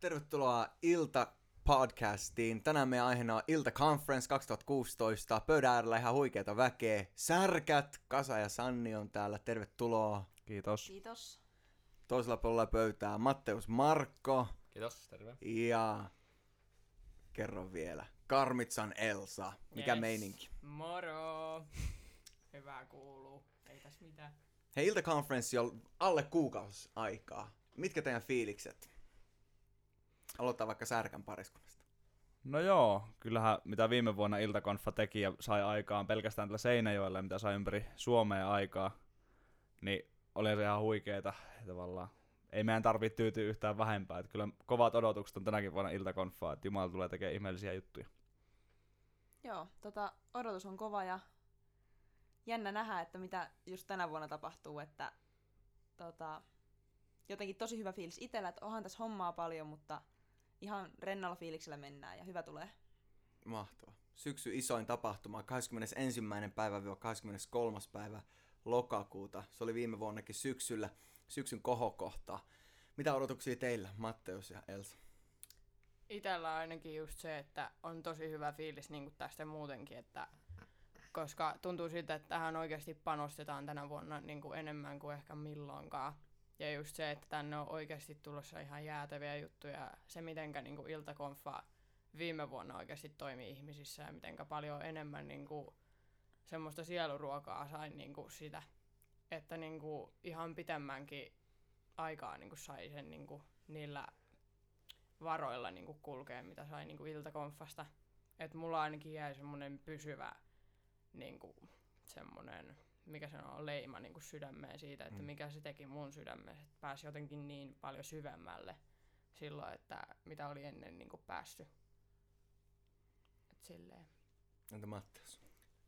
Tervetuloa Ilta podcastiin. Tänään meidän aiheena on Ilta Conference 2016. Pöydän äärellä ihan huikeita väkeä. Särkät, Kasa ja Sanni on täällä. Tervetuloa. Kiitos. Kiitos. Toisella puolella pöytää Matteus Markko Kiitos, terve. ja kerro vielä. Karmitsan Elsa. Mikä Yes. meininki? Moro. Hyvä kuuluu. Ei tässä mitään. Hei, Ilta Conference on alle kuukausi aikaa. Mitkä teidän fiilikset? Aloittaa vaikka Särkän pariskunnasta. No joo, kyllähän mitä viime vuonna Iltakonfa teki ja sai aikaan pelkästään tällä Seinäjoella, mitä sai ympäri Suomea aikaa, niin oli se ihan huikeeta tavallaan. Ei meidän tarvitse tyytyä yhtään vähempää, että kyllä kovat odotukset on tänäkin vuonna Iltakonfaa, että Jumala tulee tekemään ihmeellisiä juttuja. Joo, tota, odotus on kova ja jännä nähdä, että mitä just tänä vuonna tapahtuu, että tota, jotenkin tosi hyvä fiilis itsellä, että onhan tässä hommaa paljon, mutta ihan rennolla fiiliksellä mennään ja hyvä tulee. Mahtava. Syksy isoin tapahtuma 21. päivä 23. päivä lokakuuta. Se oli viime vuonnakin syksyllä, syksyn kohokohtaa. Mitä odotuksia teillä, Matteus ja Elsa? Itellä ainakin just se, että on tosi hyvä fiilis niin tästä muutenkin, että koska tuntuu siltä, että tähän oikeasti panostetaan tänä vuonna niin kuin enemmän kuin ehkä milloinkaan. Ja just se, että tänne on oikeasti tulossa ihan jäätäviä juttuja. Se, mitenkä niin iltakonfa viime vuonna oikeasti toimii ihmisissä ja mitenkä paljon enemmän niin kuin semmoista sieluruokaa sain niin kuin sitä. Että niin kuin ihan pitemmänkin aikaa niin kuin sai sen niin kuin niillä varoilla niin kuin kulkea, mitä sai niin kuin iltakonfasta. Että mulla ainakin jäi semmoinen pysyvä niin kuin, semmoinen, mikä se on, leima niin kuin sydämeen siitä, että Mm. mikä se teki mun sydämeen. Että pääsi jotenkin niin paljon syvemmälle silloin, että mitä oli ennen niin kuin päässyt. Et silleen. Entä Matteus?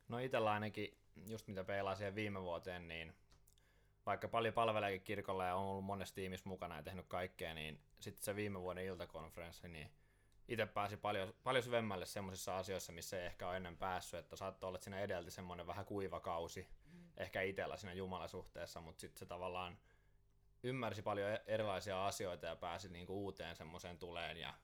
No itellä ainakin, just mitä peilaa siihen viime vuoteen, niin vaikka paljon palveleekin kirkolla ja on ollut monessa tiimissä mukana ja tehnyt kaikkea, niin sitten se viime vuoden iltakonferenssi, niin itse pääsi paljon, paljon syvemmälle semmoisissa asioissa, missä ei ehkä ole ennen päässyt, että saattoi olla, että siinä edelti semmoinen vähän kuiva kausi, ehkä itsellä siinä Jumalasuhteessa, mutta sitten se tavallaan ymmärsi paljon e- erilaisia asioita ja pääsi niinku uuteen semmoiseen tuleen ja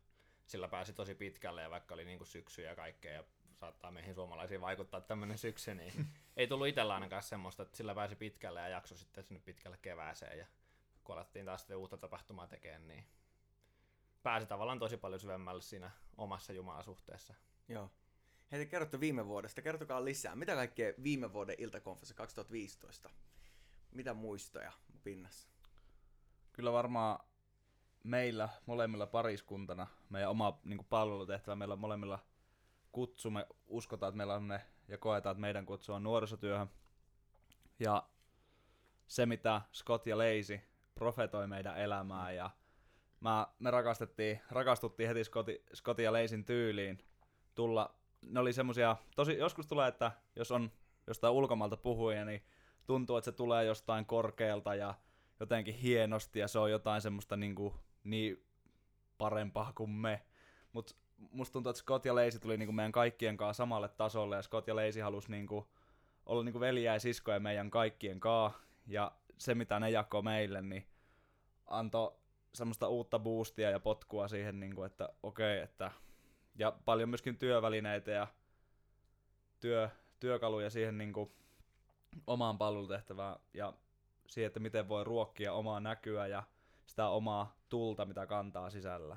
sillä pääsi tosi pitkälle ja vaikka oli niinku syksy ja kaikkea ja saattaa meihin suomalaisiin vaikuttaa tämmöinen syksy, niin ei tullut itsellä ainakaan semmoista, että sillä pääsi pitkälle ja jakso sitten sinne pitkälle kevääseen ja kun alettiin taas sitten uutta tapahtumaa tekemään, niin pääsi tavallaan tosi paljon syvemmälle siinä omassa Jumalasuhteessa. Joo. Hei, te kerrotte viime vuodesta. Kertokaa lisää. Mitä kaikkea viime vuoden iltakonferenssi 2015? Mitä muistoja pinnassa? Kyllä varmaan meillä molemmilla pariskuntana, meidän oma niin palvelutehtävä, meillä on molemmilla kutsu, me uskotaan, että meillä on ne, ja koetaan, että meidän kutsu on nuorisotyöhön. Ja se, mitä Scott ja Leisi profetoi meidän elämää, ja mä, me rakastettiin, rakastuttiin heti Scotti, Scottin ja Leisin tyyliin tulla, ne oli semmosia, tosi, joskus tulee, että jos on jostain ulkomailta puhuja, niin tuntuu, että se tulee jostain korkealta ja jotenkin hienosti ja se on jotain semmoista niinku, niin parempaa kuin me. Mutta musta tuntuu, että Scott ja Leisi tuli niinku meidän kaikkien kanssa samalle tasolle ja Scott ja Leisi halusi niinku olla niinku veljiä ja siskoja meidän kaikkien kanssa. Ja se, mitä ne jakoi meille, niin antoi semmoista uutta boostia ja potkua siihen, niinku, että okei, että ja paljon myöskin työvälineitä ja työ, työkaluja siihen niinku omaan palvelutehtävään ja siihen, että miten voi ruokkia omaa näkyä ja sitä omaa tulta, mitä kantaa sisällä.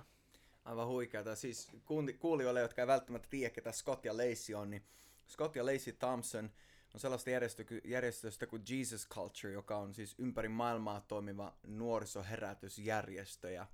Aivan huikeata. Siis kuulijoille, jotka ei välttämättä tiedä, ketä Scott ja Lacey on, niin Scott ja Lacey Thompson on sellaista järjestö- järjestöstä kuin Jesus Culture, joka on siis ympäri maailmaa toimiva nuorisoherätysjärjestö. Ja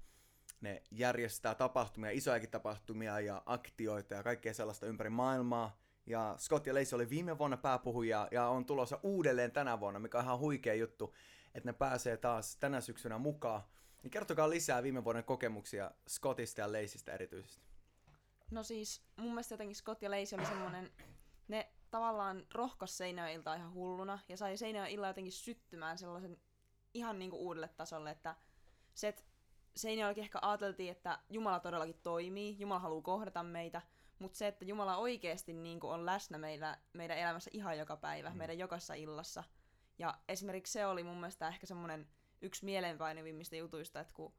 ne järjestää tapahtumia, isojakin tapahtumia ja aktioita ja kaikkea sellaista ympäri maailmaa. Ja Scott ja Lacey oli viime vuonna pääpuhuja ja on tulossa uudelleen tänä vuonna, mikä on ihan huikea juttu, että ne pääsee taas tänä syksynä mukaan. Niin kertokaa lisää viime vuoden kokemuksia Scottista ja Laceystä erityisesti. No siis mun mielestä jotenkin Scott ja Lacey oli semmonen, ne tavallaan rohkos Seinäjoen iltaa ihan hulluna ja sai Seinäjoen illan jotenkin syttymään sellaisen ihan niinku uudelle tasolle, että se, että Seinäjoellakin ehkä ajateltiin, että Jumala todellakin toimii, Jumala haluaa kohdata meitä, mutta se, että Jumala oikeasti niinku on läsnä meillä, meidän elämässä ihan joka päivä, mm. meidän jokaisessa illassa. Ja esimerkiksi se oli mun mielestä ehkä semmoinen yksi mielenpainavimmista jutuista, että kun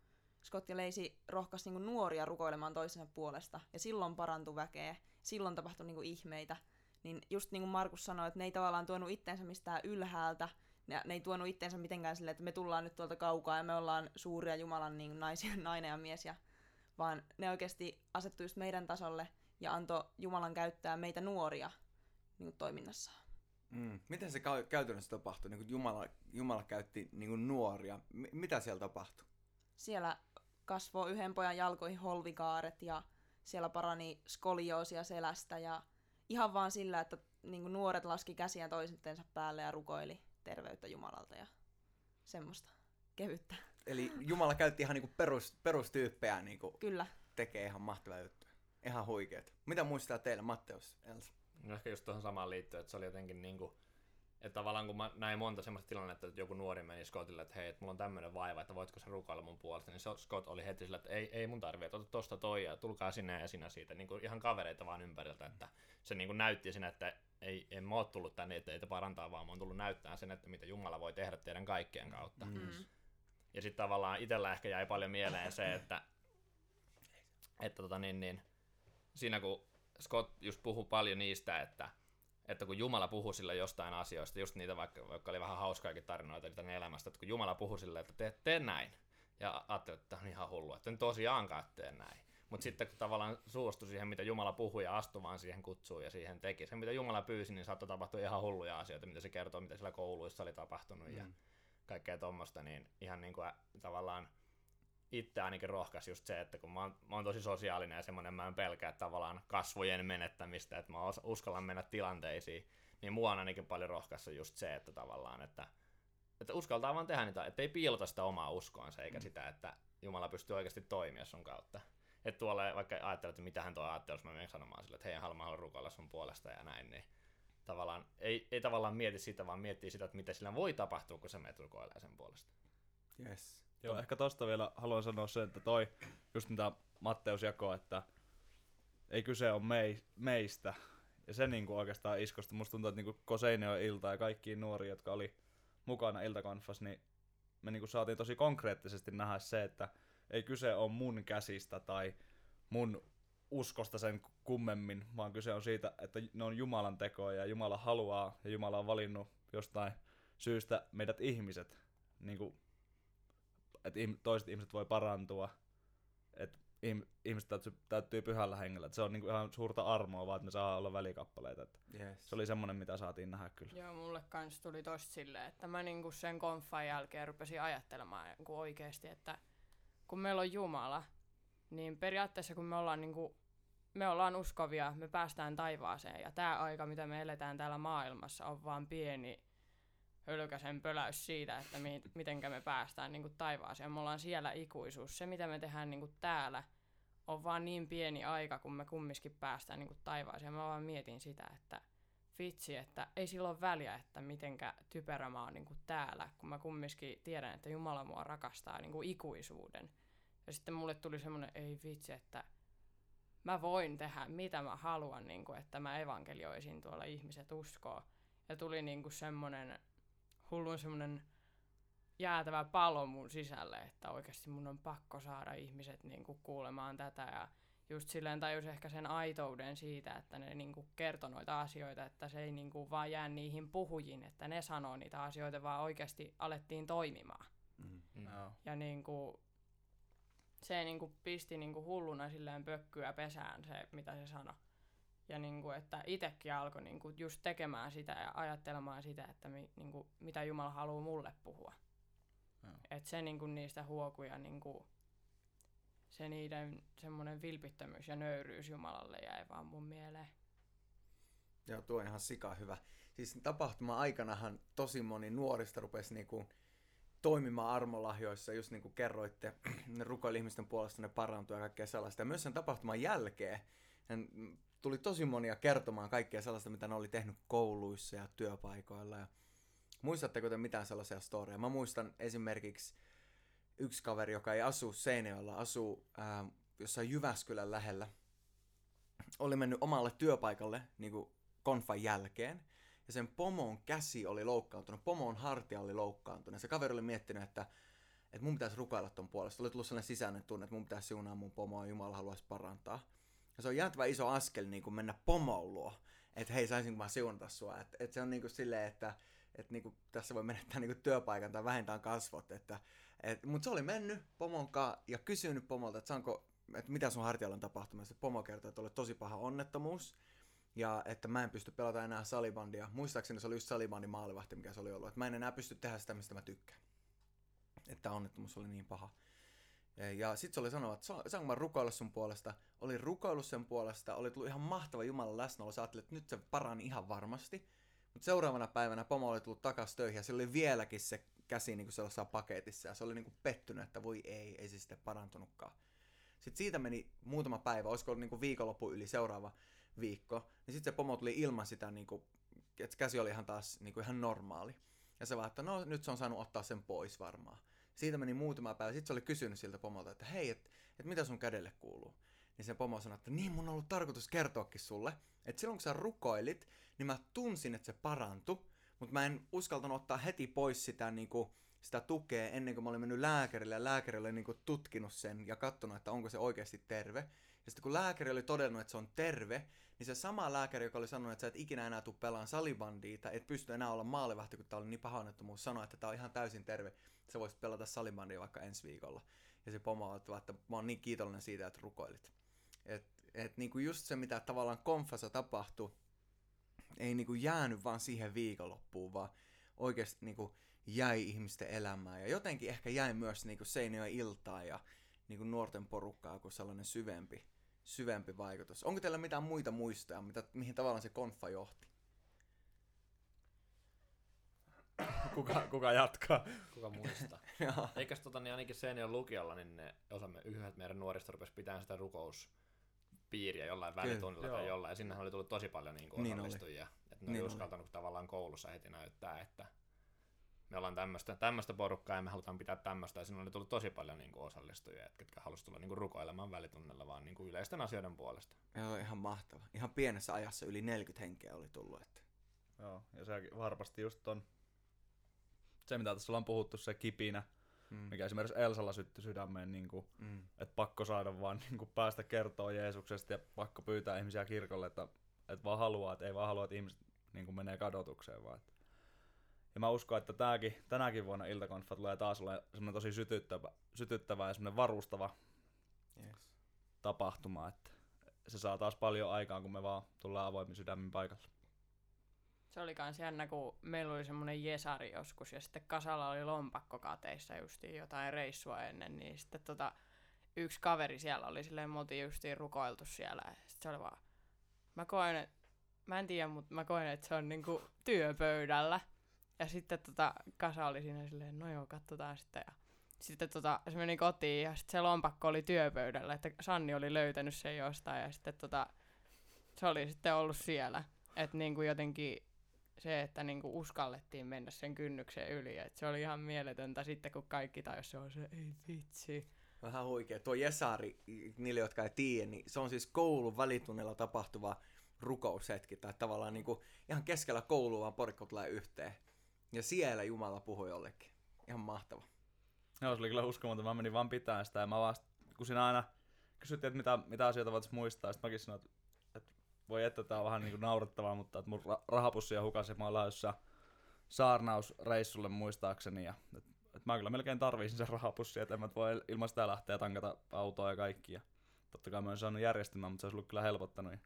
Scott ja Lacey rohkaisi niinku nuoria rukoilemaan toisensa puolesta, ja silloin parantui väkeä, silloin tapahtui niinku ihmeitä. Niin just niin kuin Markus sanoi, että ne ei tavallaan tuonut itteensä mistään ylhäältä, ja ne ei tuonut itteensä mitenkään silleen, että me tullaan nyt tuolta kaukaa ja me ollaan suuria Jumalan niin naisia, nainen ja mies, ja, vaan ne oikeasti asettui just meidän tasolle ja antoi Jumalan käyttää meitä nuoria niin kuin toiminnassaan. Mm. Miten se ka- käytännössä tapahtui? Niin kuin Jumala, Jumala käytti niin kuin nuoria. M- mitä siellä tapahtui? Siellä kasvoi yhden pojan jalkoihin holvikaaret ja siellä parani skolioosia selästä ja ihan vaan sillä, että niin kuin nuoret laski käsiä toisensa päälle ja rukoili terveyttä Jumalalta ja semmoista kevyttä. Eli Jumala käytti ihan niinku perus, perustyyppejä niinku Kyllä. tekee ihan mahtavaa juttuja. Ihan huikeet. Mitä muistaa teille, Matteus, Elsa? No ehkä just tuohon samaan liittyen, että se oli jotenkin niinku, että tavallaan kun mä näin monta semmoista tilannetta, että joku nuori meni Scottille, että hei, että mulla on tämmöinen vaiva, että voitko sä rukoilla mun puolesta, niin Scott oli heti sillä, että ei, ei mun tarvitse, että ota tosta toi ja tulkaa sinne ja sinä siitä, niin kuin ihan kavereita vaan ympäriltä, että se niin kuin näytti sinä, että ei, en mä oo tullut tänne, että teitä parantaa, vaan mä oon tullut näyttää sen, että mitä Jumala voi tehdä teidän kaikkien kautta. Mm. Mm. Ja sitten tavallaan itsellä ehkä jäi paljon mieleen se, että, että tota niin, niin, siinä kun Scott just puhui paljon niistä, että, että kun Jumala puhuu sille jostain asioista, just niitä vaikka, vaikka oli vähän hauskaakin tarinoita niitä elämästä, että kun Jumala puhuu sille, että tee, tee näin, ja ajattelin, että tämä on ihan hullu, että en tosiaankaan tee näin. Mutta sitten kun tavallaan suostui siihen, mitä Jumala puhui ja astui vaan siihen kutsuun ja siihen teki. Se, mitä Jumala pyysi, niin saattoi tapahtua ihan hulluja asioita, mitä se kertoo, mitä siellä kouluissa oli tapahtunut mm. ja kaikkea tuommoista, niin ihan niin kuin tavallaan itse ainakin rohkaisi just se, että kun mä oon, mä oon tosi sosiaalinen ja semmoinen, mä en pelkää tavallaan kasvojen menettämistä, että mä uskallan mennä tilanteisiin, niin mua on ainakin paljon rohkaissa just se, että tavallaan, että, että uskaltaa vaan tehdä niitä, että ei piilota sitä omaa uskoansa, eikä mm. sitä, että Jumala pystyy oikeasti toimia sun kautta. Että tuolla vaikka ajattelet, että mitä hän tuo ajattelee, jos mä menen sanomaan sille, että hei, haluan, haluan rukoilla sun puolesta ja näin, niin tavallaan, ei, ei tavallaan mieti sitä, vaan miettii sitä, että mitä sillä voi tapahtua, kun sä menet rukoilemaan sen puolesta. Yes. Joo, ehkä tosta vielä haluan sanoa sen, että toi, just mitä Matteus jakoi, että ei kyse ole mei, meistä. Ja se niinku oikeastaan iskosta. Musta tuntuu, että niinku Koseinio ilta ja kaikki nuoria, jotka oli mukana iltakonfas, niin me niinku saatiin tosi konkreettisesti nähdä se, että ei kyse ole mun käsistä tai mun uskosta sen kummemmin, vaan kyse on siitä, että ne on Jumalan tekoja ja Jumala haluaa ja Jumala on valinnut jostain syystä meidät ihmiset, niin kuin, että toiset ihmiset voi parantua, että ihmiset täytyy, täytyy pyhällä hengellä. Että se on niinku ihan suurta armoa vaan, että me saa olla välikappaleita. Että Yes. se oli semmoinen, mitä saatiin nähdä kyllä. Joo, mulle kans tuli tosta silleen, että mä niinku sen konfan jälkeen rupesin ajattelemaan niinku oikeesti, että kun meillä on Jumala, niin periaatteessa kun me ollaan niinku, me ollaan uskovia, me päästään taivaaseen ja tämä aika, mitä me eletään täällä maailmassa, on vaan pieni hölkäsen pöläys siitä, että mi- mitenkä me päästään niinku taivaaseen. Me ollaan siellä ikuisuus. Se, mitä me tehdään niinku täällä, on vaan niin pieni aika, kun me kumminkin päästään niinku taivaaseen. Mä vaan mietin sitä, että vitsi, että ei sillä ole väliä, että mitenkä typerä mä oon niinku täällä, kun mä kumminkin tiedän, että Jumala mua rakastaa niinku ikuisuuden. Ja sitten mulle tuli semmoinen, ei vitsi, että mä voin tehdä mitä mä haluan, niinku, että mä evankelioisin tuolla ihmiset uskoo. Ja tuli niinku semmoinen hullun semmoinen jäätävä palo mun sisälle, että oikeasti mun on pakko saada ihmiset niinku kuulemaan tätä ja just silleen tajus ehkä sen aitouden siitä, että ne niinku kertoi noita asioita, että se ei niinku vaan jää niihin puhujiin, että ne sanoo niitä asioita, vaan oikeasti alettiin toimimaan. Mm. Mm. Joo. Ja niinku, se niinku pisti niinku hulluna silleen pökkyä pesään se, mitä se sanoi. Ja niinku, että itsekin alkoi niinku just tekemään sitä ja ajattelemaan sitä, että mi, niinku, mitä Jumala haluaa mulle puhua. Joo. Et se niinku niistä huokuja, niinku, se niiden semmoinen vilpittömyys ja nöyryys Jumalalle jäi vaan mun mieleen. Joo, tuo on ihan sika hyvä. Siis tapahtuma aikanahan tosi moni nuorista rupesi niinku toimimaan armolahjoissa, just niin kuin kerroitte, ne rukoili ihmisten puolesta, ne parantui ja kaikkea sellaista. Ja myös sen tapahtuman jälkeen hän tuli tosi monia kertomaan kaikkea sellaista, mitä ne oli tehnyt kouluissa ja työpaikoilla. Ja muistatteko te mitään sellaisia storia? Mä muistan esimerkiksi yksi kaveri, joka ei asu Seinäjoella, asuu ää, jossain Jyväskylän lähellä. Oli mennyt omalle työpaikalle niin kuin konfan jälkeen. Ja sen pomon käsi oli loukkaantunut, pomon hartia oli loukkaantunut. Se kaveri oli miettinyt, että että mun pitäisi rukoilla ton puolesta. Oli tullut sellainen sisäinen tunne, että mun pitäisi siunaa mun pomoa ja Jumala haluaisi parantaa. Ja se on jäätävä iso askel niin kuin mennä pomoon luo, että hei, saisinko mä siunata sua. Että et se on niin kuin silleen, että et niin kuin tässä voi menettää niin kuin työpaikan tai vähintään kasvot. Että, et, mutta se oli mennyt pomon kanssa ja kysynyt pomolta, että saanko, että mitä sun hartialla on tapahtumassa. Pomo kertoi, että oli tosi paha onnettomuus ja että mä en pysty pelata enää salibandia. Muistaakseni se oli just salibandin maalivahti, mikä se oli ollut. Että mä en enää pysty tehdä sitä, mistä mä tykkään. Että onnettomuus oli niin paha. Ja sitten se oli sanonut, että saanko mä rukoilla sun puolesta. Oli rukoillut sen puolesta, oli tullut ihan mahtava Jumalan läsnäolo. Sä ajattelit, että nyt se parani ihan varmasti. Mutta seuraavana päivänä pomo oli tullut takas töihin ja se oli vieläkin se käsi niin kuin sellaisessa paketissa. Ja se oli niin kuin pettynyt, että voi ei, ei se sitten parantunutkaan. Sitten siitä meni muutama päivä, olisiko ollut niin kuin viikonloppu yli seuraava viikko. Niin sitten se pomo tuli ilman sitä, niin kuin, että käsi oli ihan taas niin kuin ihan normaali. Ja se vaan, että no nyt se on saanut ottaa sen pois varmaan. Siitä meni muutama päivä. Sitten se oli kysynyt siltä pomolta, että hei, että et mitä sun kädelle kuuluu? Niin se pomo sanoi, että niin mun on ollut tarkoitus kertoakin sulle, että silloin kun sä rukoilit, niin mä tunsin, että se parantui, mutta mä en uskaltanut ottaa heti pois sitä, niin kuin, sitä tukea ennen kuin mä olin mennyt lääkärille ja lääkäri oli niin kuin, tutkinut sen ja katsonut, että onko se oikeasti terve. Ja sitten kun lääkäri oli todennut, että se on terve, niin se sama lääkäri, joka oli sanonut, että sä et ikinä enää tule pelaan salibandia tai et pysty enää olla maalivahti, kun tää oli niin paha onnettomuus, sanoi, että tää on ihan täysin terve, sä voisit pelata salibandia vaikka ensi viikolla. Ja se pomo että mä oon niin kiitollinen siitä, että rukoilit. Et, et niinku just se, mitä tavallaan konfassa tapahtui, ei niinku jäänyt vaan siihen viikonloppuun, vaan oikeasti niinku jäi ihmisten elämään. Ja jotenkin ehkä jäi myös niinku Seinäjoen iltaa ja niinku nuorten porukkaa kuin sellainen syvempi, syvempi vaikutus. Onko teillä mitään muita muistoja, mitä, mihin tavallaan se konfa johti? kuka, kuka jatkaa? Kuka muistaa? Eikös tota, niin ainakin Seinäjoen lukiolla, niin ne osamme, yhdet meidän nuorista rupesi pitämään sitä rukouspiiriä jollain välitunnilla tai jollain, ja sinne oli tullut tosi paljon niin kuin niin osallistujia. Oli. Että ne niin oli uskaltanut oli. tavallaan koulussa heti näyttää, että me ollaan tämmöistä, tämmöistä porukkaa ja me halutaan pitää tämmöistä. Ja siinä oli tullut tosi paljon niin kuin osallistujia, jotka halusivat tulla niin kuin rukoilemaan välitunnilla vaan niin kuin yleisten asioiden puolesta. Joo, ihan mahtava. Ihan pienessä ajassa yli 40 henkeä oli tullut. Että... Joo, ja se varmasti just ton, se mitä tässä ollaan puhuttu, se kipinä, mm. mikä esimerkiksi Elsalla syttyi sydämeen, niin kuin, mm. että pakko saada vaan niin kuin päästä kertoa Jeesuksesta ja pakko pyytää ihmisiä kirkolle, että, että vaan haluaa, että ei vaan halua, että ihmiset niin kuin menee kadotukseen, vaan että ja mä uskon, että tääkin, tänäkin vuonna iltakonfa tulee taas olla semmoinen tosi sytyttävä, sytyttävä ja semmoinen varustava yes. tapahtuma, että se saa taas paljon aikaa, kun me vaan tullaan avoimin sydämin paikalle. Se oli kans jännä, kun meillä oli semmoinen jesari joskus ja sitten kasalla oli lompakkokateissa justiin jotain reissua ennen, niin sitten tota, yksi kaveri siellä oli silleen, me oltiin justiin rukoiltu siellä ja sitten se oli vaan, mä koen, että mä en tiedä, mutta mä koen, että se on niinku työpöydällä. Ja sitten tota, Kasa oli siinä silleen, no joo, katsotaan sitten. Ja sitten tota, se meni kotiin ja sitten se lompakko oli työpöydällä, että Sanni oli löytänyt sen jostain ja sitten tota, se oli sitten ollut siellä. Että niinku jotenkin se, että niinku uskallettiin mennä sen kynnyksen yli, että se oli ihan mieletöntä sitten, kun kaikki tajus se on se, ei vitsi. Vähän huikea. Tuo Jesari, niille jotka ei tiedä, niin se on siis koulun välitunnilla tapahtuva rukoushetki, tai tavallaan niinku ihan keskellä koulua vaan porikko tulee yhteen. Ja siellä Jumala puhui jollekin. Ihan mahtava. Joo, se oli kyllä uskomaton. Mä menin vaan pitää sitä ja mä vaan, kun siinä aina kysyttiin, että mitä, mitä asioita voitaisiin muistaa, sitten mäkin sanoin, että voi että tää on vähän niin kuin naurettavaa, mutta että mun rahapussia hukasi, mä ollaan jossain saarnausreissulle muistaakseni ja että, että mä kyllä melkein tarvisin sen rahapussia, että en mä voi ilman sitä lähteä tankata autoa ja kaikki. Ja totta kai mä oon saanut järjestelmään, mutta se olisi ollut kyllä helpottanut. Ja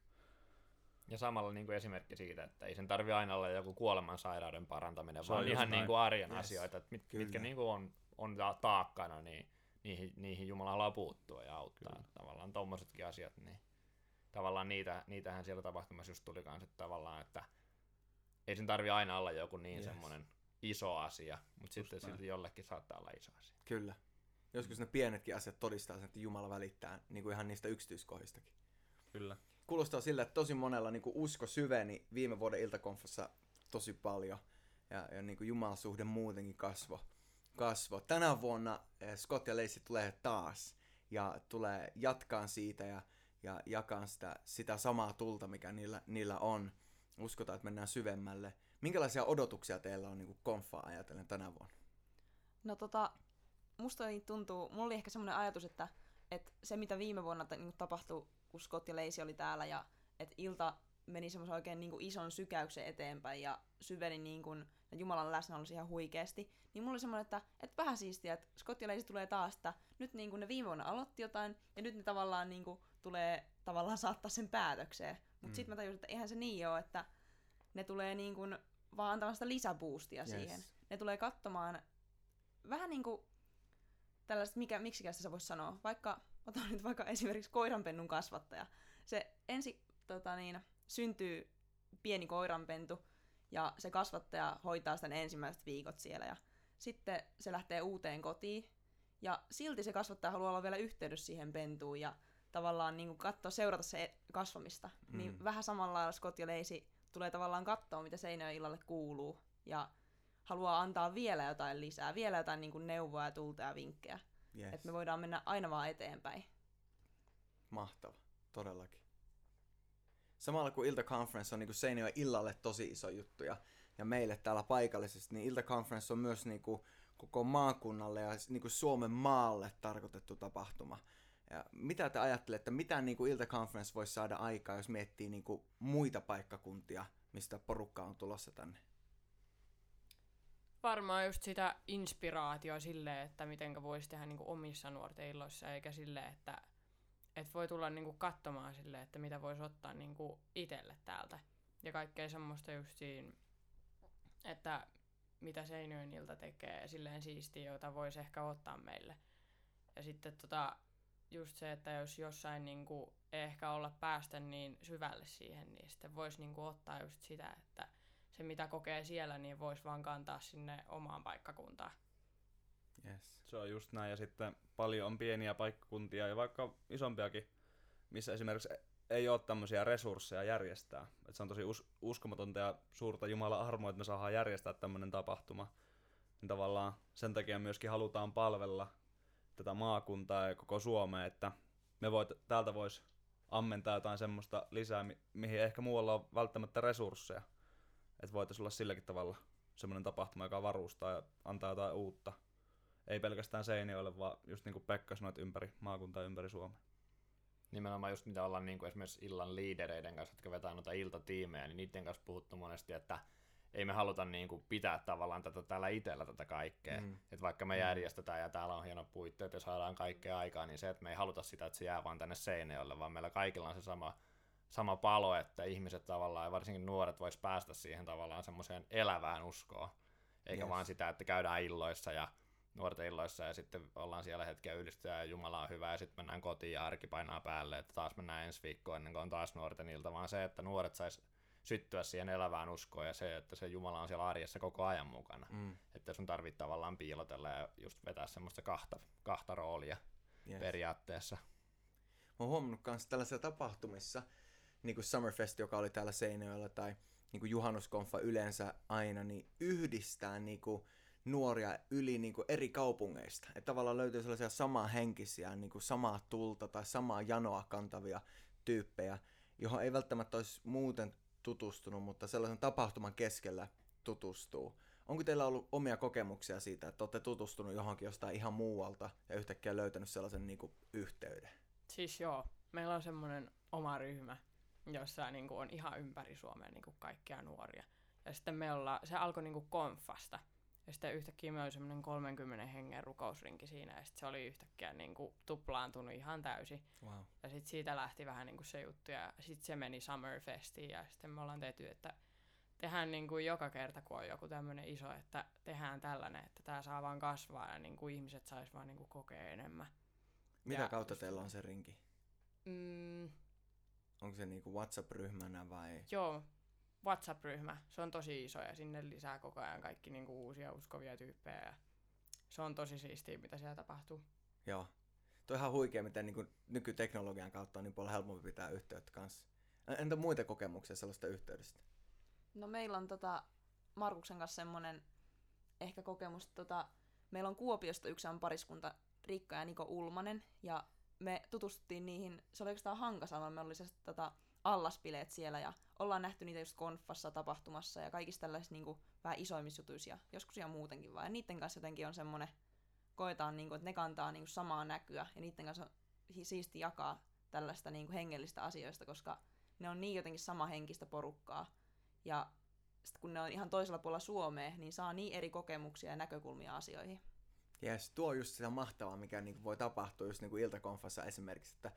ja samalla niin kuin esimerkki siitä, että ei sen tarvi aina olla joku kuolemansairauden parantaminen, se vaan ihan niin kuin arjen yes. asioita, että mit, mitkä niin kuin on, on taakkana, niin niihin, niihin Jumala haluaa puuttua ja auttaa. Kyllä. Tavallaan tommosetkin asiat, niin tavallaan niitä, niitähän siellä tapahtumassa just tuli kanssa, että tavallaan, että ei sen tarvi aina olla joku niin yes. semmoinen iso asia, mutta just sitten silti jollekin saattaa olla iso asia. Kyllä. Joskus ne pienetkin asiat todistaa sen, että Jumala välittää niin kuin ihan niistä yksityiskohdistakin. Kyllä kuulostaa sillä, että tosi monella niin kuin usko syveni viime vuoden iltakonfassa tosi paljon. Ja, ja niin kuin jumalasuhde muutenkin kasvo. kasvo. Tänä vuonna eh, Scott ja Lacey tulee taas ja tulee jatkaa siitä ja, ja jakaa sitä, sitä samaa tulta, mikä niillä, niillä on. Uskotaan, että mennään syvemmälle. Minkälaisia odotuksia teillä on niin konfaa ajatellen tänä vuonna? No tota, musta tuntuu, mulla oli ehkä semmoinen ajatus, että, että se mitä viime vuonna ta, niin tapahtui, kun Scott ja Lacey oli täällä ja että ilta meni semmoisen oikein niin kuin ison sykäyksen eteenpäin ja syveni niin kuin, Jumalan läsnäolo ihan huikeasti, niin mulla oli semmoinen, että, että vähän siistiä, että Scott ja Lacey tulee taas, että nyt niin kuin ne viime vuonna aloitti jotain ja nyt ne tavallaan niin kuin tulee tavallaan saattaa sen päätökseen. Mutta mm. sitten mä tajusin, että eihän se niin ole, että ne tulee niin kuin vaan antamaan sitä lisäboostia yes. siihen. Ne tulee katsomaan vähän niin kuin tällaista, mikä, miksi sitä voisi sanoa, vaikka, otan nyt vaikka esimerkiksi koiranpennun kasvattaja. Se ensi tota niin, syntyy pieni koiranpentu, ja se kasvattaja hoitaa sitä ensimmäiset viikot siellä, ja sitten se lähtee uuteen kotiin, ja silti se kasvattaja haluaa olla vielä yhteydessä siihen pentuun, ja tavallaan niin katsoa, seurata se kasvamista. Niin mm. Niin vähän samalla lailla Scott ja Lacey tulee tavallaan katsoa, mitä Seinäjoen illalle kuuluu, ja haluaa antaa vielä jotain lisää, vielä jotain niin kuin neuvoa ja tulta ja vinkkejä. Yes. Että me voidaan mennä aina vaan eteenpäin. Mahtava, todellakin. Samalla kun Ilta Conference on niin Seinäjoen illalle tosi iso juttu ja, ja meille täällä paikallisesti, niin Ilta Conference on myös niin kuin koko maakunnalle ja niin kuin Suomen maalle tarkoitettu tapahtuma. Ja mitä te ajattelette, mitä niin kuin Ilta Conference voisi saada aikaa, jos miettii niin kuin muita paikkakuntia, mistä porukka on tulossa tänne? Varmaan just sitä inspiraatioa sille, että miten voisi tehdä niin kuin omissa nuorten illoissa, eikä sille, että et voi tulla niin kuin katsomaan sille, että mitä voisi ottaa niin kuin itselle täältä. Ja kaikkea semmoista justiin, että mitä Seinöön ilta tekee, silleen siistiä, jota voisi ehkä ottaa meille. Ja sitten tota, just se, että jos jossain niin kuin, ehkä olla päästä niin syvälle siihen, niin sitten voisi niin kuin, ottaa just sitä, että se mitä kokee siellä, niin voisi vaan kantaa sinne omaan paikkakuntaan. Yes. Se on just näin, ja sitten paljon on pieniä paikkakuntia ja vaikka isompiakin, missä esimerkiksi ei ole tämmöisiä resursseja järjestää. Et se on tosi us- uskomatonta ja suurta Jumalan armoa, että me saadaan järjestää tämmöinen tapahtuma. Niin tavallaan sen takia myöskin halutaan palvella tätä maakuntaa ja koko Suomea, että me voit, täältä voisi ammentaa jotain semmoista lisää, mi- mihin ehkä muualla on välttämättä resursseja. Että voitaisiin olla silläkin tavalla semmoinen tapahtuma, joka varustaa ja antaa jotain uutta. Ei pelkästään Seinäjoelle, vaan just niin kuin Pekka sanoi, ympäri maakuntaa ympäri Suomea. Nimenomaan just mitä ollaan niin kuin esimerkiksi illan liidereiden kanssa, jotka vetää noita iltatiimejä, niin niiden kanssa puhuttu monesti, että ei me haluta niin kuin pitää tavallaan tätä täällä itsellä tätä kaikkea. Mm. Että vaikka me mm. järjestetään ja täällä on hieno puitteet ja saadaan kaikkea aikaa, niin se, että me ei haluta sitä, että se jää vaan tänne Seinäjoelle, vaan meillä kaikilla on se sama, sama palo, että ihmiset tavallaan ja varsinkin nuoret vois päästä siihen tavallaan semmoiseen elävään uskoon. Eikä yes. vaan sitä, että käydään illoissa ja nuorten illoissa ja sitten ollaan siellä hetkeä ylistyä ja Jumala on hyvä ja sitten mennään kotiin ja arki painaa päälle, että taas mennään ensi viikkoon ennen kuin on taas nuorten ilta, vaan se, että nuoret sais syttyä siihen elävään uskoon ja se, että se Jumala on siellä arjessa koko ajan mukana. Mm. Että sun tarvitsee tavallaan piilotella ja just vetää semmoista kahta, kahta roolia yes. periaatteessa. Mä oon huomannut myös tällaisissa tapahtumissa, niin kuin Summerfest, joka oli täällä Seinäjoella, tai niin kuin juhannuskonfa yleensä aina, niin yhdistää niin kuin nuoria yli niin kuin eri kaupungeista. Että tavallaan löytyy sellaisia samaa henkisiä, niin kuin samaa tulta tai samaa janoa kantavia tyyppejä, johon ei välttämättä olisi muuten tutustunut, mutta sellaisen tapahtuman keskellä tutustuu. Onko teillä ollut omia kokemuksia siitä, että olette tutustunut johonkin jostain ihan muualta ja yhtäkkiä löytänyt sellaisen niin kuin, yhteyden? Siis joo, meillä on semmoinen oma ryhmä, jossa niin kuin, on ihan ympäri Suomea niin kuin, kaikkia nuoria. Ja sitten me ollaan, se alkoi niin kuin, konfasta. Ja sitten yhtäkkiä me oli semmoinen 30 hengen rukousrinki siinä, ja sitten se oli yhtäkkiä niin kuin tuplaantunut ihan täysin. Wow. Ja sitten siitä lähti vähän niin kuin se juttu, ja sitten se meni Summerfestiin, ja sitten me ollaan tehty, että tehdään niin kuin joka kerta, kun on joku tämmöinen iso, että tehdään tällainen, että tämä saa vaan kasvaa, ja niin kuin ihmiset sais vaan niin kuin kokea enemmän. Mitä ja kautta just, teillä on se rinki? Mm, Onko se niinku WhatsApp-ryhmänä vai? Joo, WhatsApp-ryhmä, se on tosi iso ja sinne lisää koko ajan kaikki niinku uusia uskovia tyyppejä ja se on tosi siistiä, mitä siellä tapahtuu. Joo. Tuo ihan huikea, miten niin nykyteknologian kautta on niin paljon helpompi pitää yhteyttä kanssa. Entä muita kokemuksia sellaista yhteydestä? No meillä on tota Markuksen kanssa semmoinen ehkä kokemus, tota, meillä on Kuopiosta yksi on pariskunta Riikka ja Niko Ulmanen, ja me tutustuttiin niihin, se oli oikeastaan Hankasalma, me oli se tota, allaspileet siellä ja ollaan nähty niitä just konfassa tapahtumassa ja kaikissa tällaisissa niin kuin, vähän isoimmissa jutuissa ja joskus ihan muutenkin vaan. Ja niiden kanssa jotenkin on semmoinen koetaan, niin kuin, että ne kantaa niin kuin, samaa näkyä ja niiden kanssa on siisti jakaa tällaista niin kuin, hengellistä asioista, koska ne on niin jotenkin samahenkistä porukkaa. Ja sitten kun ne on ihan toisella puolella Suomea, niin saa niin eri kokemuksia ja näkökulmia asioihin. Yes, tuo on just sitä mahtavaa, mikä niin voi tapahtua just niin kuin iltakonfassa esimerkiksi, että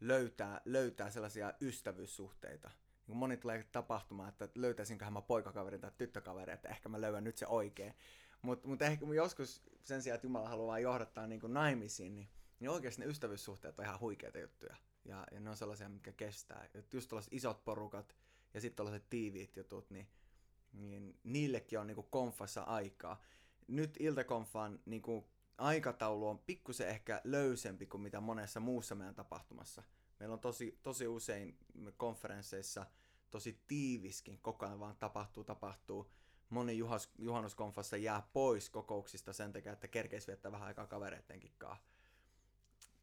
löytää, löytää sellaisia ystävyyssuhteita. Niin moni tulee tapahtumaan, että löytäisinköhän mä poikakaverin tai tyttökaverin, että ehkä mä löydän nyt se oikein. Mutta mut ehkä joskus sen sijaan, että Jumala haluaa johdattaa niin kuin naimisiin, niin, niin oikeasti ne ystävyyssuhteet on ihan huikeita juttuja. Ja, ja ne on sellaisia, mitkä kestää. Et just tällaiset isot porukat ja sitten tällaiset tiiviit jutut, niin, niin niillekin on niin kuin konfassa aikaa. Nyt iltakonfan niin kuin aikataulu on pikkusen ehkä löysempi kuin mitä monessa muussa meidän tapahtumassa. Meillä on tosi, tosi usein konferensseissa tosi tiiviskin, koko ajan vaan tapahtuu, tapahtuu. Moni juhas, juhannuskonfassa jää pois kokouksista sen takia, että kerkeisi viettää vähän aikaa kavereidenkin kanssa.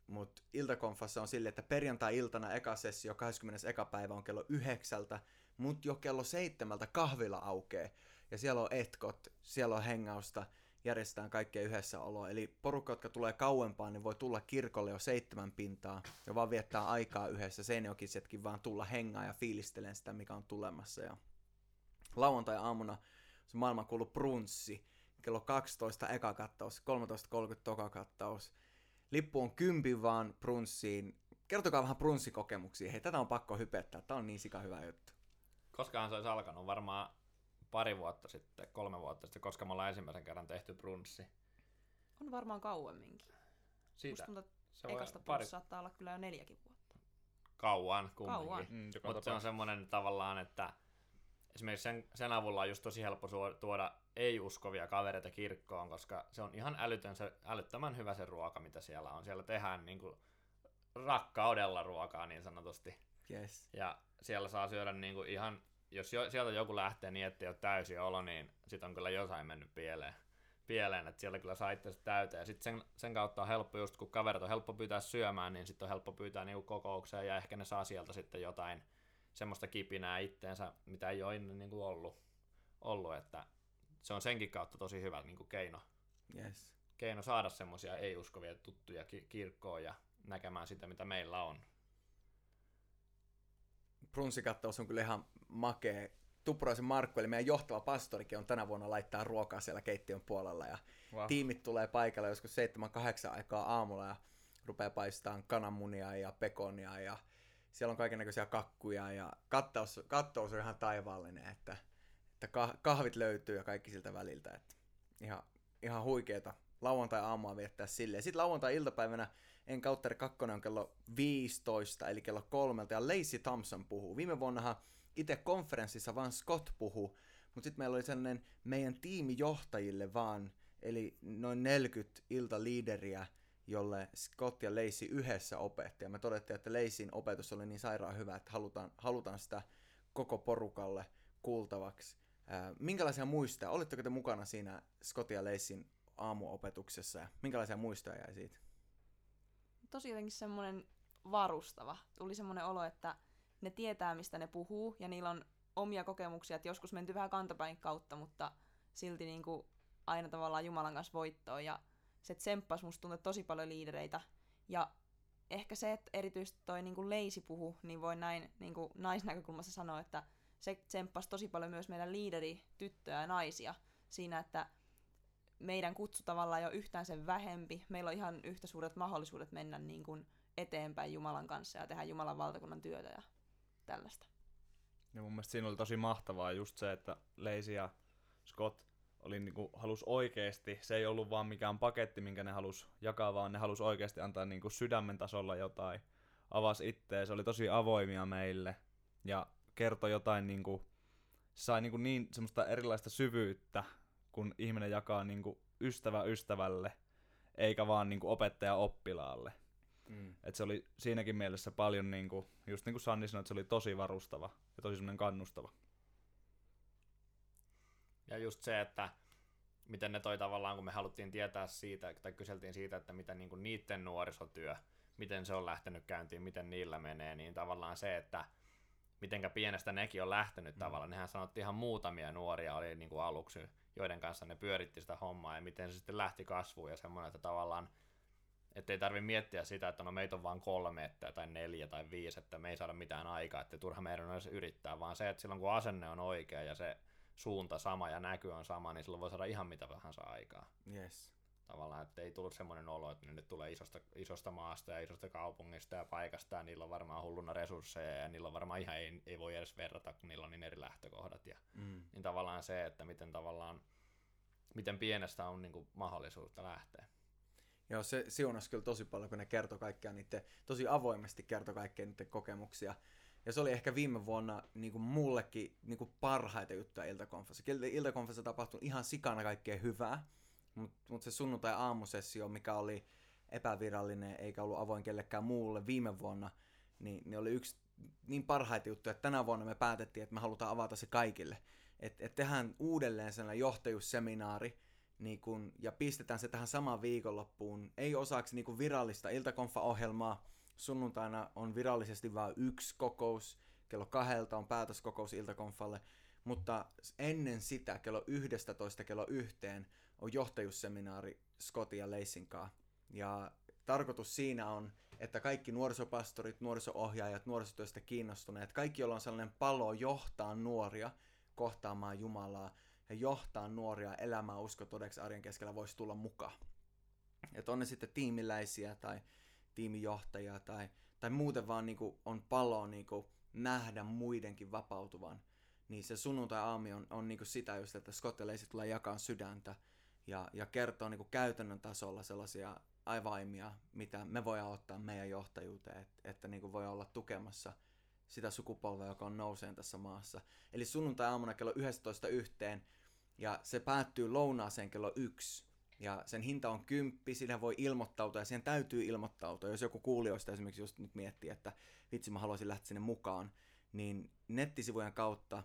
Mutta iltakonfassa on silleen, että perjantai-iltana eka sessio 20. eka päivä on kello yhdeksältä, mutta jo kello seitsemältä kahvila aukee. Ja siellä on etkot, siellä on hengausta, järjestetään kaikkea yhdessä oloa. Eli porukka, jotka tulee kauempaan, niin voi tulla kirkolle jo seitsemän pintaa ja vaan viettää aikaa yhdessä. Seinäjokisetkin vaan tulla hengaa ja fiilistelen sitä, mikä on tulemassa. Ja lauantai-aamuna se maailman kuulu brunssi. Kello 12 eka kattaus, 13.30 toka kattaus. Lippu on kympi vaan brunssiin. Kertokaa vähän brunssikokemuksia. Hei, tätä on pakko hypettää. Tämä on niin sika hyvä juttu. Koskahan se olisi alkanut? Varmaan pari vuotta sitten, kolme vuotta sitten, koska me ollaan ensimmäisen kerran tehty brunssi. On varmaan kauemminkin. Siitä Musta tuntuu, että se voi ekasta pari saattaa olla kyllä jo neljäkin vuotta. kauan kumminkin. Kauan. Mm, Mutta se on semmoinen tavallaan, että esimerkiksi sen, sen avulla on just tosi helppo tuoda ei-uskovia kavereita kirkkoon, koska se on ihan älytön, se, älyttömän hyvä se ruoka, mitä siellä on. Siellä tehdään niin kuin rakkaudella ruokaa niin sanotusti. Yes. Ja siellä saa syödä niin kuin ihan, jos jo, sieltä joku lähtee niin, että ei ole täysi olo, niin sit on kyllä jotain mennyt pieleen. Pieleen, että siellä kyllä saa itse täyteen. Ja sitten sen, sen, kautta on helppo, just kun kaverit on helppo pyytää syömään, niin sitten on helppo pyytää niinku kokoukseen ja ehkä ne saa sieltä sitten jotain semmoista kipinää itteensä, mitä ei ole ennen niinku ollut, ollut, että se on senkin kautta tosi hyvä niinku keino, Yes. keino saada semmoisia ei-uskovia tuttuja ki- kirkkoon ja näkemään sitä, mitä meillä on. Brunssikattaus on kyllä ihan makea. Tuppuraisen Markku, eli meidän johtava pastorikin, on tänä vuonna laittaa ruokaa siellä keittiön puolella. Ja Wow. tiimit tulee paikalle joskus 7-8 aikaa aamulla ja rupeaa paistamaan kananmunia ja pekonia ja siellä on kaikenlaisia kakkuja ja kattaus, kattaus on ihan taivaallinen, että, että kah- kahvit löytyy ja kaikki siltä väliltä. Että ihan, ihan huikeeta lauantai-aamua viettää silleen. Sitten lauantai-iltapäivänä Enkautteri 2 on kello 15, eli kello kolmelta, ja Lacey Thompson puhuu. Viime vuonnahan itse konferenssissa vaan Scott puhuu, mutta sitten meillä oli sellainen meidän tiimijohtajille vaan, eli noin 40 iltaliideriä, jolle Scott ja Lacey yhdessä opetti. Ja me todettiin, että Laceyn opetus oli niin sairaan hyvä, että halutaan, halutaan sitä koko porukalle kuultavaksi. Minkälaisia muistoja, olitteko te mukana siinä Scott ja Laceyn aamuopetuksessa ja minkälaisia muistoja jäi siitä? Tosi jotenkin semmoinen varustava. Tuli semmoinen olo, että ne tietää, mistä ne puhuu, ja niillä on omia kokemuksia, että joskus menty vähän kantapäin kautta, mutta silti niin kuin aina tavallaan Jumalan kanssa voittoon, ja se tsemppasi musta tuntuu tosi paljon liidereitä, ja ehkä se, että erityisesti toi niin kuin leisi puhu, niin voi näin niin kuin naisnäkökulmassa sanoa, että se tsemppasi tosi paljon myös meidän liideri, tyttöjä ja naisia siinä, että meidän kutsu tavallaan ole yhtään sen vähempi. Meillä on ihan yhtä suuret mahdollisuudet mennä niin kuin eteenpäin Jumalan kanssa ja tehdä Jumalan valtakunnan työtä ja tällaista. Ja mun mielestä siinä oli tosi mahtavaa just se, että Leisi ja Scott oli niinku, halus oikeesti, se ei ollut vaan mikään paketti, minkä ne halus jakaa, vaan ne halus oikeasti antaa niinku sydämen tasolla jotain. Avas se oli tosi avoimia meille ja kertoi jotain niinku, sai niinku niin semmoista erilaista syvyyttä, kun ihminen jakaa niinku ystävä ystävälle, eikä vaan niinku opettaja oppilaalle. Mm. Et se oli siinäkin mielessä paljon, niinku, just niin kuin Sanni sanoi, että se oli tosi varustava ja tosi semmoinen kannustava. Ja just se, että miten ne toi tavallaan, kun me haluttiin tietää siitä, tai kyseltiin siitä, että miten niin niiden nuorisotyö, miten se on lähtenyt käyntiin, miten niillä menee, niin tavallaan se, että mitenkä pienestä nekin on lähtenyt mm. tavallaan. Nehän sanottiin ihan muutamia nuoria oli niin kuin aluksi, joiden kanssa ne pyöritti sitä hommaa ja miten se sitten lähti kasvuun ja semmoinen, että tavallaan että ei tarvi miettiä sitä, että no meitä on vain kolme että, tai neljä tai viisi, että me ei saada mitään aikaa, että turha meidän on yrittää, vaan se, että silloin kun asenne on oikea ja se suunta sama ja näky on sama, niin silloin voi saada ihan mitä tahansa aikaa. Yes. Tavallaan, että ei tullut semmoinen olo, että ne nyt tulee isosta, isosta maasta ja isosta kaupungista ja paikasta ja niillä on varmaan hulluna resursseja ja niillä on varmaan ihan ei, ei voi edes verrata, kun niillä on niin eri lähtökohdat. Ja, Mm. niin tavallaan se, että miten tavallaan, miten pienestä on niin kuin mahdollisuutta lähteä. Joo, se siunasi kyllä tosi paljon, kun ne kertoi kaikkia niiden, tosi avoimesti kertoi kaikkia niiden kokemuksia. Ja se oli ehkä viime vuonna niin kuin mullekin niin kuin parhaita juttuja iltakonfassa. Iltakonfassa tapahtui ihan sikana kaikkea hyvää, mutta mut se sunnuntai-aamusessio, mikä oli epävirallinen eikä ollut avoin kellekään muulle viime vuonna, niin, niin oli yksi niin parhaita juttuja, että tänä vuonna me päätettiin, että me halutaan avata se kaikille. Että et tehdään uudelleen sellainen johtajuusseminaari, niin kun, ja pistetään se tähän samaan viikonloppuun. Ei osaksi niin kun virallista iltakonfa-ohjelmaa. Sunnuntaina on virallisesti vain yksi kokous. Kello kahdelta on päätöskokous iltakonfalle. Mutta ennen sitä, kello 11 kello yhteen, on johtajuusseminaari Leissin kanssa. Ja tarkoitus siinä on, että kaikki nuorisopastorit, nuoriso-ohjaajat, nuorisotyöstä kiinnostuneet, kaikki, joilla on sellainen palo johtaa nuoria kohtaamaan Jumalaa, ja johtaa nuoria elämään usko todeksi arjen keskellä voisi tulla mukaan. Että on ne sitten tiimiläisiä tai tiimijohtajia tai, tai muuten vaan niinku on palo niinku nähdä muidenkin vapautuvan. Niin se sunnuntai-aami on, on niinku sitä just, että skotteleisi tulee jakaa sydäntä ja, ja kertoo niinku käytännön tasolla sellaisia aivaimia, mitä me voidaan ottaa meidän johtajuuteen, että, että niinku voi olla tukemassa sitä sukupolvea, joka on nouseen tässä maassa. Eli sunnuntai-aamuna kello 11 yhteen ja se päättyy lounaaseen kello yksi. Ja sen hinta on kymppi, sillä voi ilmoittautua ja siihen täytyy ilmoittautua. Jos joku kuulijoista esimerkiksi just nyt miettii, että vitsi mä haluaisin lähteä sinne mukaan, niin nettisivujen kautta,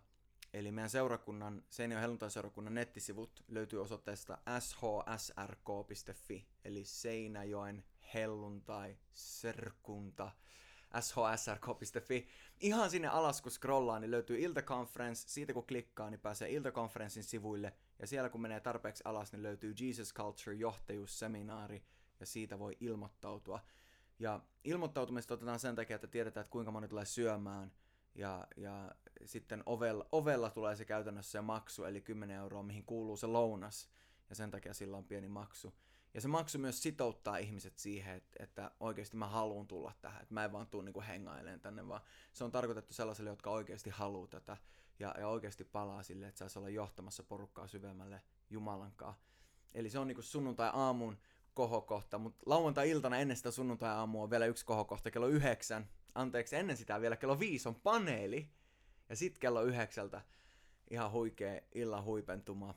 eli meidän seurakunnan, Seinäjoen helluntai-seurakunnan nettisivut löytyy osoitteesta shsrk.fi, eli Seinäjoen helluntai serkunta shsrk.fi. Ihan sinne alas kun scrollaa, niin löytyy Iltaconference. Siitä kun klikkaa, niin pääsee Iltaconferencein sivuille. Ja siellä kun menee tarpeeksi alas, niin löytyy Jesus Culture johtajuusseminaari. Ja siitä voi ilmoittautua. Ja ilmoittautumista otetaan sen takia, että tiedetään, että kuinka moni tulee syömään. Ja, ja sitten ovella, ovella tulee se käytännössä se maksu, eli 10 euroa, mihin kuuluu se lounas. Ja sen takia sillä on pieni maksu. Ja se maksu myös sitouttaa ihmiset siihen, että, että oikeasti mä haluan tulla tähän. Että mä en vaan tuu niinku hengailemaan tänne, vaan se on tarkoitettu sellaisille, jotka oikeasti haluaa tätä. Ja, ja oikeasti palaa sille, että saisi olla johtamassa porukkaa syvemmälle Jumalankaan. Eli se on niinku sunnuntai-aamun kohokohta, mutta lauantai-iltana ennen sitä sunnuntai-aamua on vielä yksi kohokohta kello yhdeksän. Anteeksi, ennen sitä vielä kello viisi on paneeli. Ja sitten kello yhdeksältä ihan huikea illan huipentuma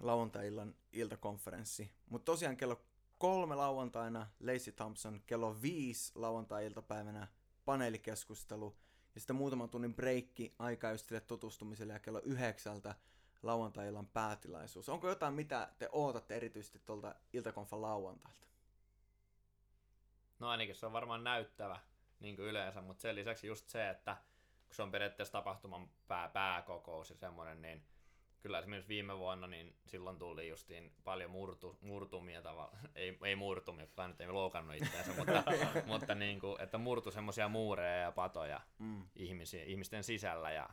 lauantai-illan iltakonferenssi. Mutta tosiaan kello kolme lauantaina Lacey Thompson, kello viisi lauantai-iltapäivänä paneelikeskustelu ja sitten muutaman tunnin breikki aika just sille tutustumiselle ja kello yhdeksältä lauantai-illan päätilaisuus. Onko jotain, mitä te ootatte erityisesti tuolta iltakonfan lauantailta? No ainakin se on varmaan näyttävä niin kuin yleensä, mutta sen lisäksi just se, että kun se on periaatteessa tapahtuman pää, pääkokous ja semmoinen, niin kyllä esimerkiksi viime vuonna, niin silloin tuli justiin paljon murtu, murtumia tavalla, ei, ei murtumia, kukaan nyt ei loukannut itseänsä, mutta, mutta niin kuin, että murtu semmoisia muureja ja patoja Mm. ihmisiä, ihmisten sisällä ja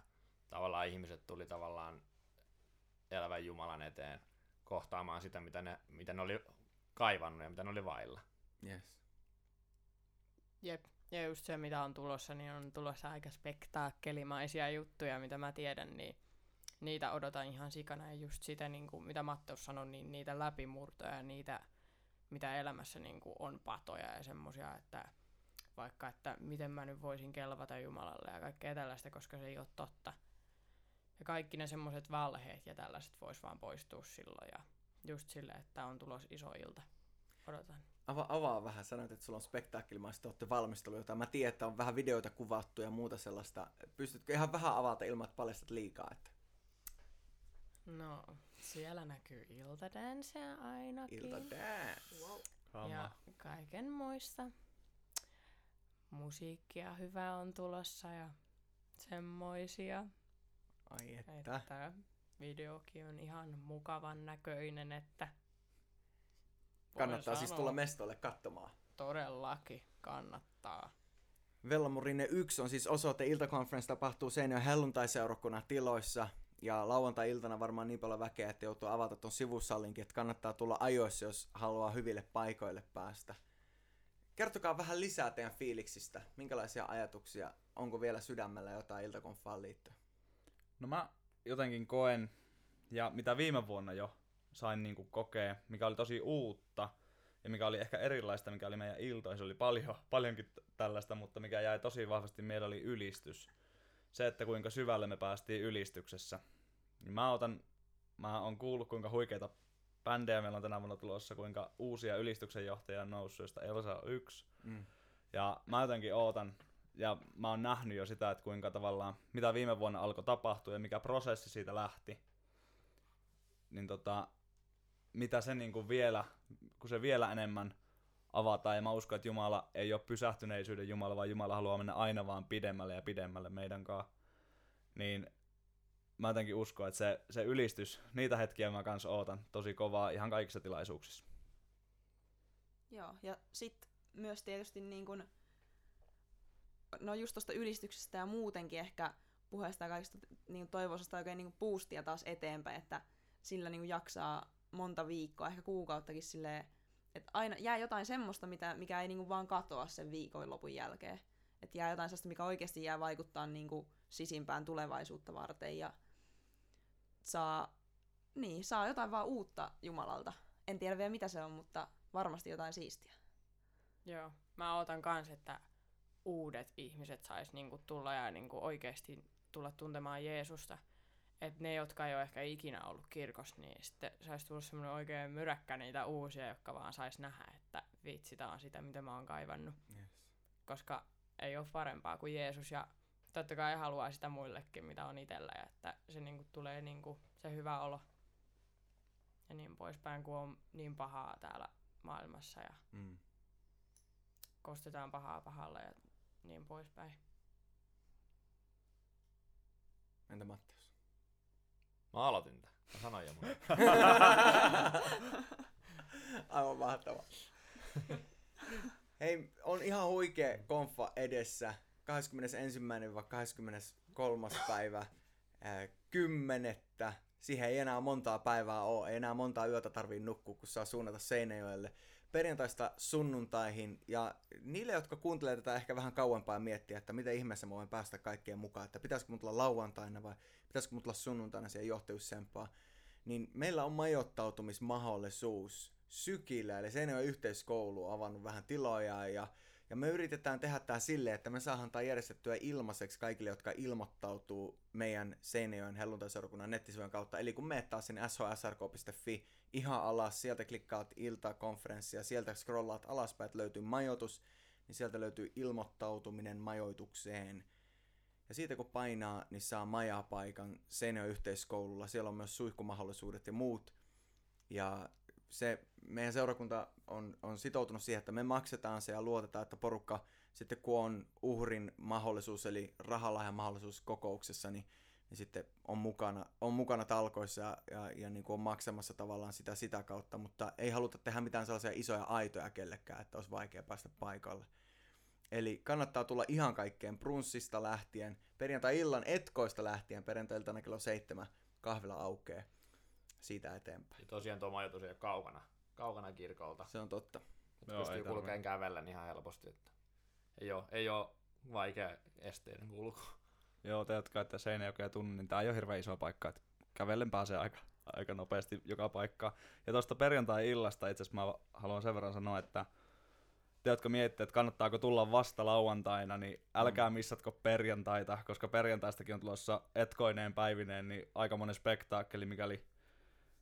tavallaan ihmiset tuli tavallaan elävän Jumalan eteen kohtaamaan sitä, mitä ne, mitä ne oli kaivannut ja mitä ne oli vailla. Yes. Jep. Ja just se, mitä on tulossa, niin on tulossa aika spektaakkelimaisia juttuja, mitä mä tiedän, niin niitä odotan ihan sikana. Ja just sitä, niin kuin, mitä Matteus sanoi, niin niitä läpimurtoja ja niitä, mitä elämässä niin kuin, on patoja ja semmosia, että vaikka, että miten mä nyt voisin kelvata Jumalalle ja kaikkea tällaista, koska se ei ole totta. Ja kaikki ne semmoiset valheet ja tällaiset vois vaan poistua silloin ja just sille, että on tulos iso ilta. Odotan. Ava, avaa vähän, sanoit, että sulla on spektaakkelimaista, olette valmistellut jotain. Mä tiedän, että on vähän videoita kuvattu ja muuta sellaista. Pystytkö ihan vähän avata ilman, että paljastat liikaa? Että No, siellä näkyy iltadansseja ainakin. ilta dance. Ja kaiken muista. Musiikkia hyvää on tulossa ja semmoisia. Ai että. Että videokin on ihan mukavan näköinen, että Kannattaa siis sanoa, tulla mestoille katsomaan. Todellakin kannattaa. Vellamurinen 1 on siis osoite Iltaconference tapahtuu Seinäjoen helluntai-seurakunnan tiloissa. Ja lauantai-iltana varmaan niin paljon väkeä, että joutuu avata ton sivussalinkin, että kannattaa tulla ajoissa, jos haluaa hyville paikoille päästä. Kertokaa vähän lisää teidän fiiliksistä. Minkälaisia ajatuksia? Onko vielä sydämellä jotain Iltakonfaan liittyen? No mä jotenkin koen, ja mitä viime vuonna jo sain niinku kokea, mikä oli tosi uutta, ja mikä oli ehkä erilaista, mikä oli meidän iltoissa, oli paljon, paljonkin tällaista, mutta mikä jäi tosi vahvasti mieleen oli ylistys. Se, että kuinka syvälle me päästiin ylistyksessä. Niin mä otan, mä oon kuullut kuinka huikeita bändejä meillä on tänä vuonna tulossa, kuinka uusia ylistyksen johtajia on noussut, joista Elsa on yksi. Mm. Ja mä jotenkin ootan, ja mä oon nähnyt jo sitä, että kuinka tavallaan, mitä viime vuonna alkoi tapahtua ja mikä prosessi siitä lähti. Niin tota, mitä se niinku vielä, kun se vielä enemmän avataan, ja mä uskon, että Jumala ei ole pysähtyneisyyden Jumala, vaan Jumala haluaa mennä aina vaan pidemmälle ja pidemmälle meidän kanssa. Niin mä jotenkin uskon, että se, se ylistys, niitä hetkiä mä kans ootan tosi kovaa ihan kaikissa tilaisuuksissa. Joo, ja sitten myös tietysti niin kun, no just tuosta ylistyksestä ja muutenkin ehkä puheesta ja kaikista niin toivoisesta oikein niin boostia taas eteenpäin, että sillä niin jaksaa monta viikkoa, ehkä kuukauttakin silleen, että aina jää jotain semmoista, mitä, mikä ei niin vaan katoa sen viikonlopun jälkeen. Että jää jotain sellaista, mikä oikeasti jää vaikuttaa niin sisimpään tulevaisuutta varten ja saa, niin, saa jotain vaan uutta Jumalalta. En tiedä vielä mitä se on, mutta varmasti jotain siistiä. Joo, mä ootan kans, että uudet ihmiset sais niinku tulla ja niinku oikeasti tulla tuntemaan Jeesusta. Että ne, jotka ei ole ehkä ikinä ollut kirkossa, niin sitten saisi tulla semmoinen oikein myräkkä niitä uusia, jotka vaan sais nähdä, että vitsi, tää on sitä, mitä mä oon kaivannut. Yes. Koska ei ole parempaa kuin Jeesus ja totta kai haluaa sitä muillekin, mitä on itsellä ja että se niinku tulee niinku se hyvä olo ja niin poispäin, kun on niin pahaa täällä maailmassa ja Mm. kostetaan pahaa pahalla ja niin poispäin. Entä Mattias? Mä aloitin tän. Mä sanoin jo. Aivan mahtava. Hei, on ihan huikea konfa edessä. 21-23. päivä ää, kymmenettä. Siihen ei enää montaa päivää ole, ei enää montaa yötä tarvii nukkua, kun saa suunnata Seinäjoelle perjantaista sunnuntaihin. Ja niille, jotka kuuntelee tätä ehkä vähän kauempaa miettiä, että miten ihmeessä mä voin päästä kaikkeen mukaan, että pitäisikö mun tulla lauantaina vai pitäisikö mun tulla sunnuntaina siihen johtajuussempaan, niin meillä on majoittautumismahdollisuus Sykillä, eli Seinäjoen yhteiskoulu avannut vähän tiloja ja, ja me yritetään tehdä tämä silleen, että me saadaan tämä järjestettyä ilmaiseksi kaikille, jotka ilmoittautuu meidän Seinäjoen helluntaiseurakunnan nettisivujen kautta. Eli kun meet taas sinne shsrk.fi ihan alas, sieltä klikkaat iltakonferenssia, sieltä scrollaat alaspäin, että löytyy majoitus, niin sieltä löytyy ilmoittautuminen majoitukseen. Ja siitä kun painaa, niin saa majapaikan Seinäjoen yhteiskoululla. Siellä on myös suihkumahdollisuudet ja muut. Ja se, meidän seurakunta on, on sitoutunut siihen, että me maksetaan se ja luotetaan, että porukka sitten kun on uhrin mahdollisuus, eli rahalahjan mahdollisuus kokouksessa, niin, niin sitten on mukana, on mukana talkoissa ja, ja, ja niin kuin on maksamassa tavallaan sitä sitä kautta, mutta ei haluta tehdä mitään sellaisia isoja aitoja kellekään, että olisi vaikea päästä paikalle. Eli kannattaa tulla ihan kaikkeen brunssista lähtien, perjantai-illan etkoista lähtien, perjantai-iltana kello seitsemän kahvila aukeaa siitä eteenpäin. Ja tosiaan tuo majoitus ei ole kaukana, kaukana kirkolta. Se on totta. Joo, pystyy kulkeen kävellen ihan helposti. Että ei, ole, ei ole vaikea esteinen kulku. Joo, te jotka ette Seinäjokea tunne, niin tää ei ole hirveän iso paikka, että kävellen pääsee aika, aika nopeasti joka paikkaan. Ja tuosta perjantai-illasta itse asiassa mä haluan sen verran sanoa, että te, jotka mietitte, että kannattaako tulla vasta lauantaina, niin älkää missatko perjantaita, koska perjantaistakin on tulossa etkoineen päivineen, niin aika monen spektaakkeli, mikäli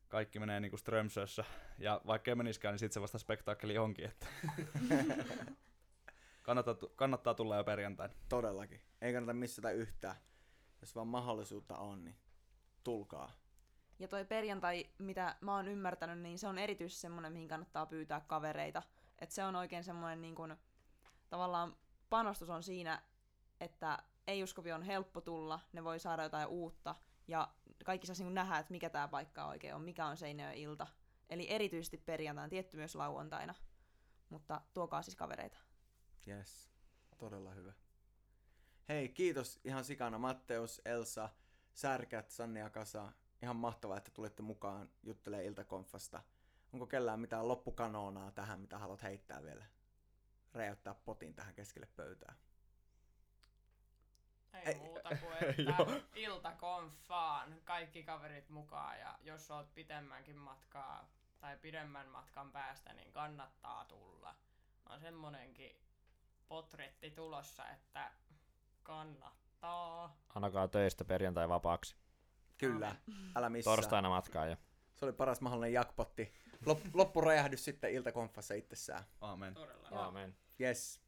kaikki menee niinku Strömsössä. Ja vaikka ei meniskään, niin sitten se vasta spektaakkeli onkin. Että kannattaa, kannattaa tulla jo perjantaina. Todellakin. Ei kannata missata yhtään. Jos vaan mahdollisuutta on, niin tulkaa. Ja toi perjantai, mitä mä oon ymmärtänyt, niin se on erityisesti semmoinen, mihin kannattaa pyytää kavereita. Että se on oikein semmoinen niin kun, tavallaan panostus on siinä, että ei-uskovia on helppo tulla, ne voi saada jotain uutta, ja kaikki saisi niin nähdä, että mikä tämä paikka oikein on, mikä on Seinäjoen ilta. Eli erityisesti perjantaina, tietty myös lauantaina. Mutta tuokaa siis kavereita. Yes, todella hyvä. Hei, kiitos ihan sikana Matteus, Elsa, Särkät, Sanni ja Kasa. Ihan mahtavaa, että tulitte mukaan juttelee iltakonfasta. Onko kellään mitään loppukanoonaa tähän, mitä haluat heittää vielä? Räjäyttää potin tähän keskelle pöytää. Ei, Ei- muuta kuin, että iltakonfaan kaikki kaverit mukaan ja jos oot pitemmänkin matkaa tai pidemmän matkan päästä, niin kannattaa tulla. On semmonenkin potretti tulossa, että kannattaa. Annakaa töistä perjantai vapaaksi. Kyllä, älä missään. Torstaina matkaa jo. Se oli paras mahdollinen jakpotti. Lop, loppuräjähdys sitten iltakonfassa itsessään. Aamen. Todella. Aamen. Yes.